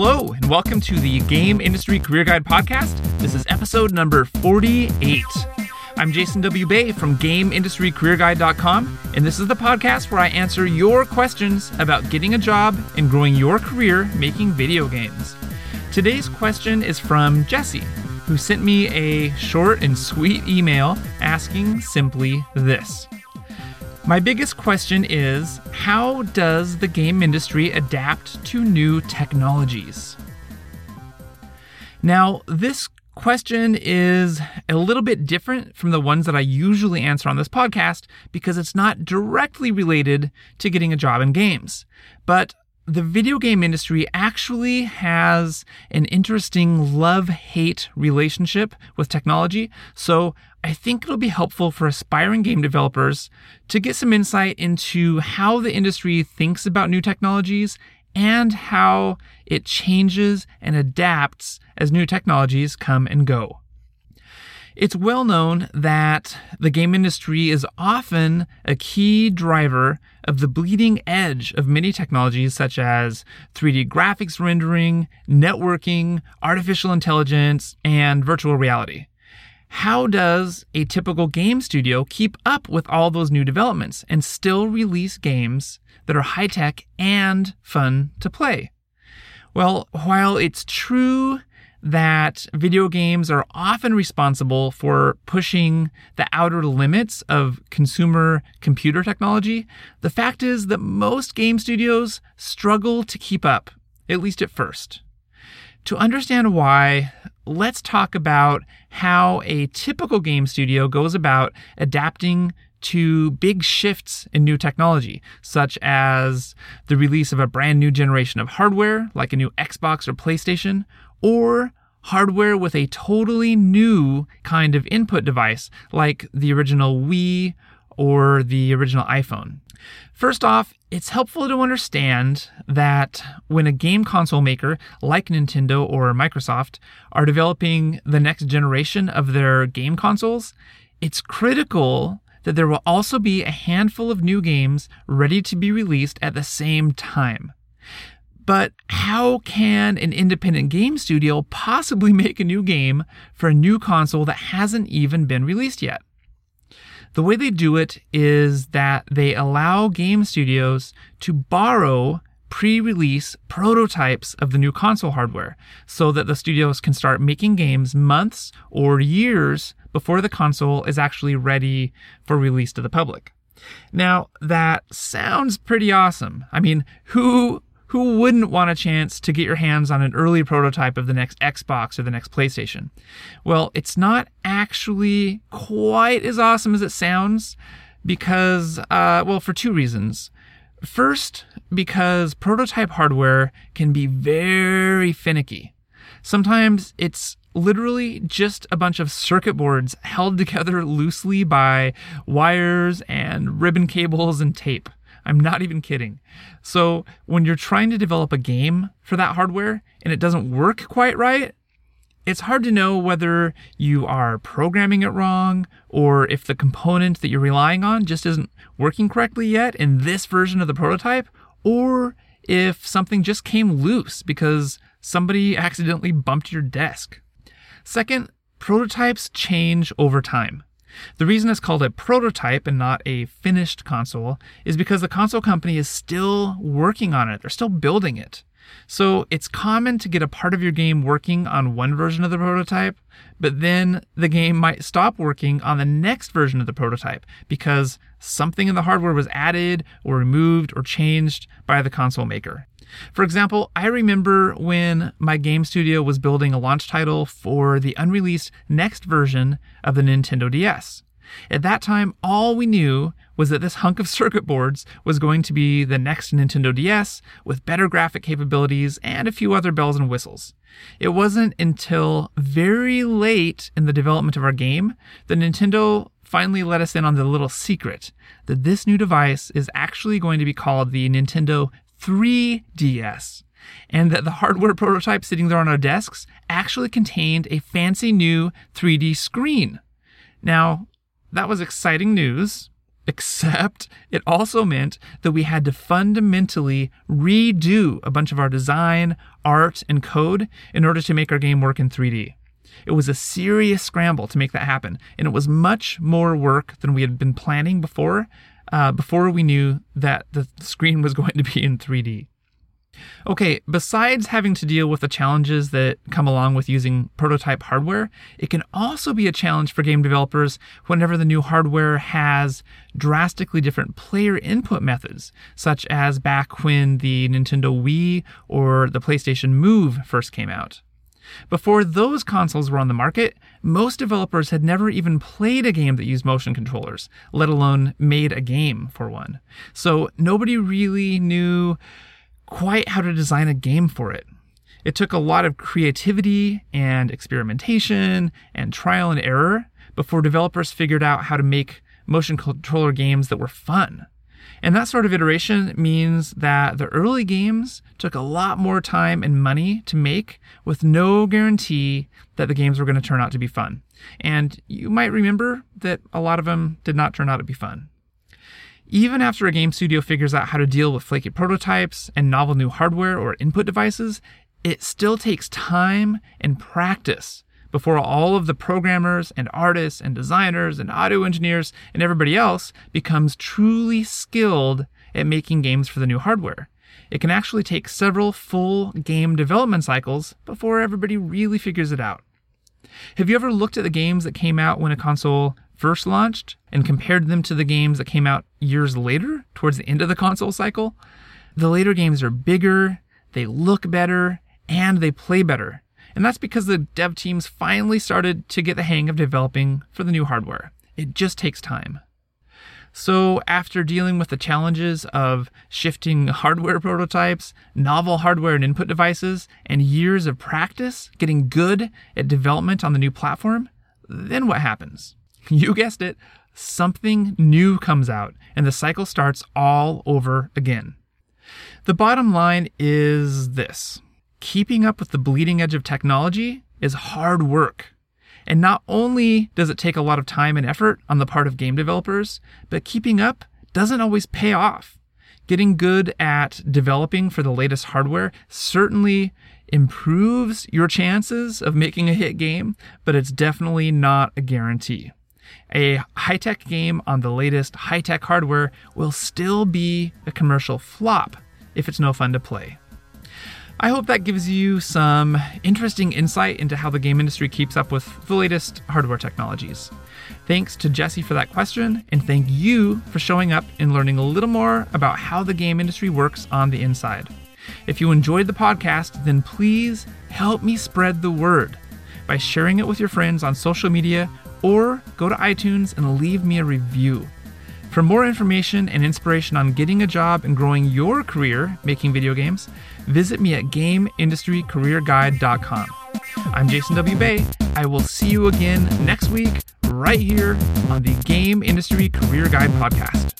Hello, and welcome to the Game Industry Career Guide podcast. This is episode number 48. I'm Jason W. Bay from GameIndustryCareerGuide.com, and this is the podcast where I answer your questions about getting a job and growing your career making video games. Today's question is from Jesse, who sent me a short and sweet email asking simply this. My biggest question is how does the game industry adapt to new technologies? Now, this question is a little bit different from the ones that I usually answer on this podcast because it's not directly related to getting a job in games. But the video game industry actually has an interesting love hate relationship with technology. So I think it'll be helpful for aspiring game developers to get some insight into how the industry thinks about new technologies and how it changes and adapts as new technologies come and go. It's well known that the game industry is often a key driver of the bleeding edge of many technologies such as 3D graphics rendering, networking, artificial intelligence, and virtual reality. How does a typical game studio keep up with all those new developments and still release games that are high tech and fun to play? Well, while it's true that video games are often responsible for pushing the outer limits of consumer computer technology, the fact is that most game studios struggle to keep up, at least at first. To understand why, let's talk about how a typical game studio goes about adapting to big shifts in new technology, such as the release of a brand new generation of hardware, like a new Xbox or PlayStation, or hardware with a totally new kind of input device, like the original Wii or the original iPhone. First off, it's helpful to understand that when a game console maker like Nintendo or Microsoft are developing the next generation of their game consoles, it's critical that there will also be a handful of new games ready to be released at the same time. But how can an independent game studio possibly make a new game for a new console that hasn't even been released yet? The way they do it is that they allow game studios to borrow pre release prototypes of the new console hardware so that the studios can start making games months or years before the console is actually ready for release to the public. Now, that sounds pretty awesome. I mean, who who wouldn't want a chance to get your hands on an early prototype of the next Xbox or the next PlayStation? Well, it's not actually quite as awesome as it sounds because, uh, well, for two reasons. First, because prototype hardware can be very finicky. Sometimes it's literally just a bunch of circuit boards held together loosely by wires and ribbon cables and tape. I'm not even kidding. So when you're trying to develop a game for that hardware and it doesn't work quite right, it's hard to know whether you are programming it wrong or if the component that you're relying on just isn't working correctly yet in this version of the prototype, or if something just came loose because somebody accidentally bumped your desk. Second, prototypes change over time. The reason it's called a prototype and not a finished console is because the console company is still working on it. They're still building it. So it's common to get a part of your game working on one version of the prototype, but then the game might stop working on the next version of the prototype because something in the hardware was added or removed or changed by the console maker. For example, I remember when my game studio was building a launch title for the unreleased next version of the Nintendo DS. At that time, all we knew was that this hunk of circuit boards was going to be the next Nintendo DS with better graphic capabilities and a few other bells and whistles. It wasn't until very late in the development of our game that Nintendo finally let us in on the little secret that this new device is actually going to be called the Nintendo 3DS, and that the hardware prototype sitting there on our desks actually contained a fancy new 3D screen. Now, that was exciting news, Except it also meant that we had to fundamentally redo a bunch of our design, art, and code in order to make our game work in 3D. It was a serious scramble to make that happen, and it was much more work than we had been planning before, uh, before we knew that the screen was going to be in 3D. Okay, besides having to deal with the challenges that come along with using prototype hardware, it can also be a challenge for game developers whenever the new hardware has drastically different player input methods, such as back when the Nintendo Wii or the PlayStation Move first came out. Before those consoles were on the market, most developers had never even played a game that used motion controllers, let alone made a game for one. So nobody really knew quite how to design a game for it. It took a lot of creativity and experimentation and trial and error before developers figured out how to make motion controller games that were fun. And that sort of iteration means that the early games took a lot more time and money to make with no guarantee that the games were going to turn out to be fun. And you might remember that a lot of them did not turn out to be fun. Even after a game studio figures out how to deal with flaky prototypes and novel new hardware or input devices, it still takes time and practice before all of the programmers and artists and designers and audio engineers and everybody else becomes truly skilled at making games for the new hardware. It can actually take several full game development cycles before everybody really figures it out. Have you ever looked at the games that came out when a console first launched and compared them to the games that came out years later, towards the end of the console cycle? The later games are bigger, they look better, and they play better. And that's because the dev teams finally started to get the hang of developing for the new hardware. It just takes time. So, after dealing with the challenges of shifting hardware prototypes, novel hardware and input devices, and years of practice getting good at development on the new platform, then what happens? You guessed it, something new comes out, and the cycle starts all over again. The bottom line is this keeping up with the bleeding edge of technology is hard work. And not only does it take a lot of time and effort on the part of game developers, but keeping up doesn't always pay off. Getting good at developing for the latest hardware certainly improves your chances of making a hit game, but it's definitely not a guarantee. A high tech game on the latest high tech hardware will still be a commercial flop if it's no fun to play. I hope that gives you some interesting insight into how the game industry keeps up with the latest hardware technologies. Thanks to Jesse for that question, and thank you for showing up and learning a little more about how the game industry works on the inside. If you enjoyed the podcast, then please help me spread the word by sharing it with your friends on social media or go to iTunes and leave me a review. For more information and inspiration on getting a job and growing your career making video games, visit me at GameIndustryCareerGuide.com. I'm Jason W. Bay. I will see you again next week, right here on the Game Industry Career Guide podcast.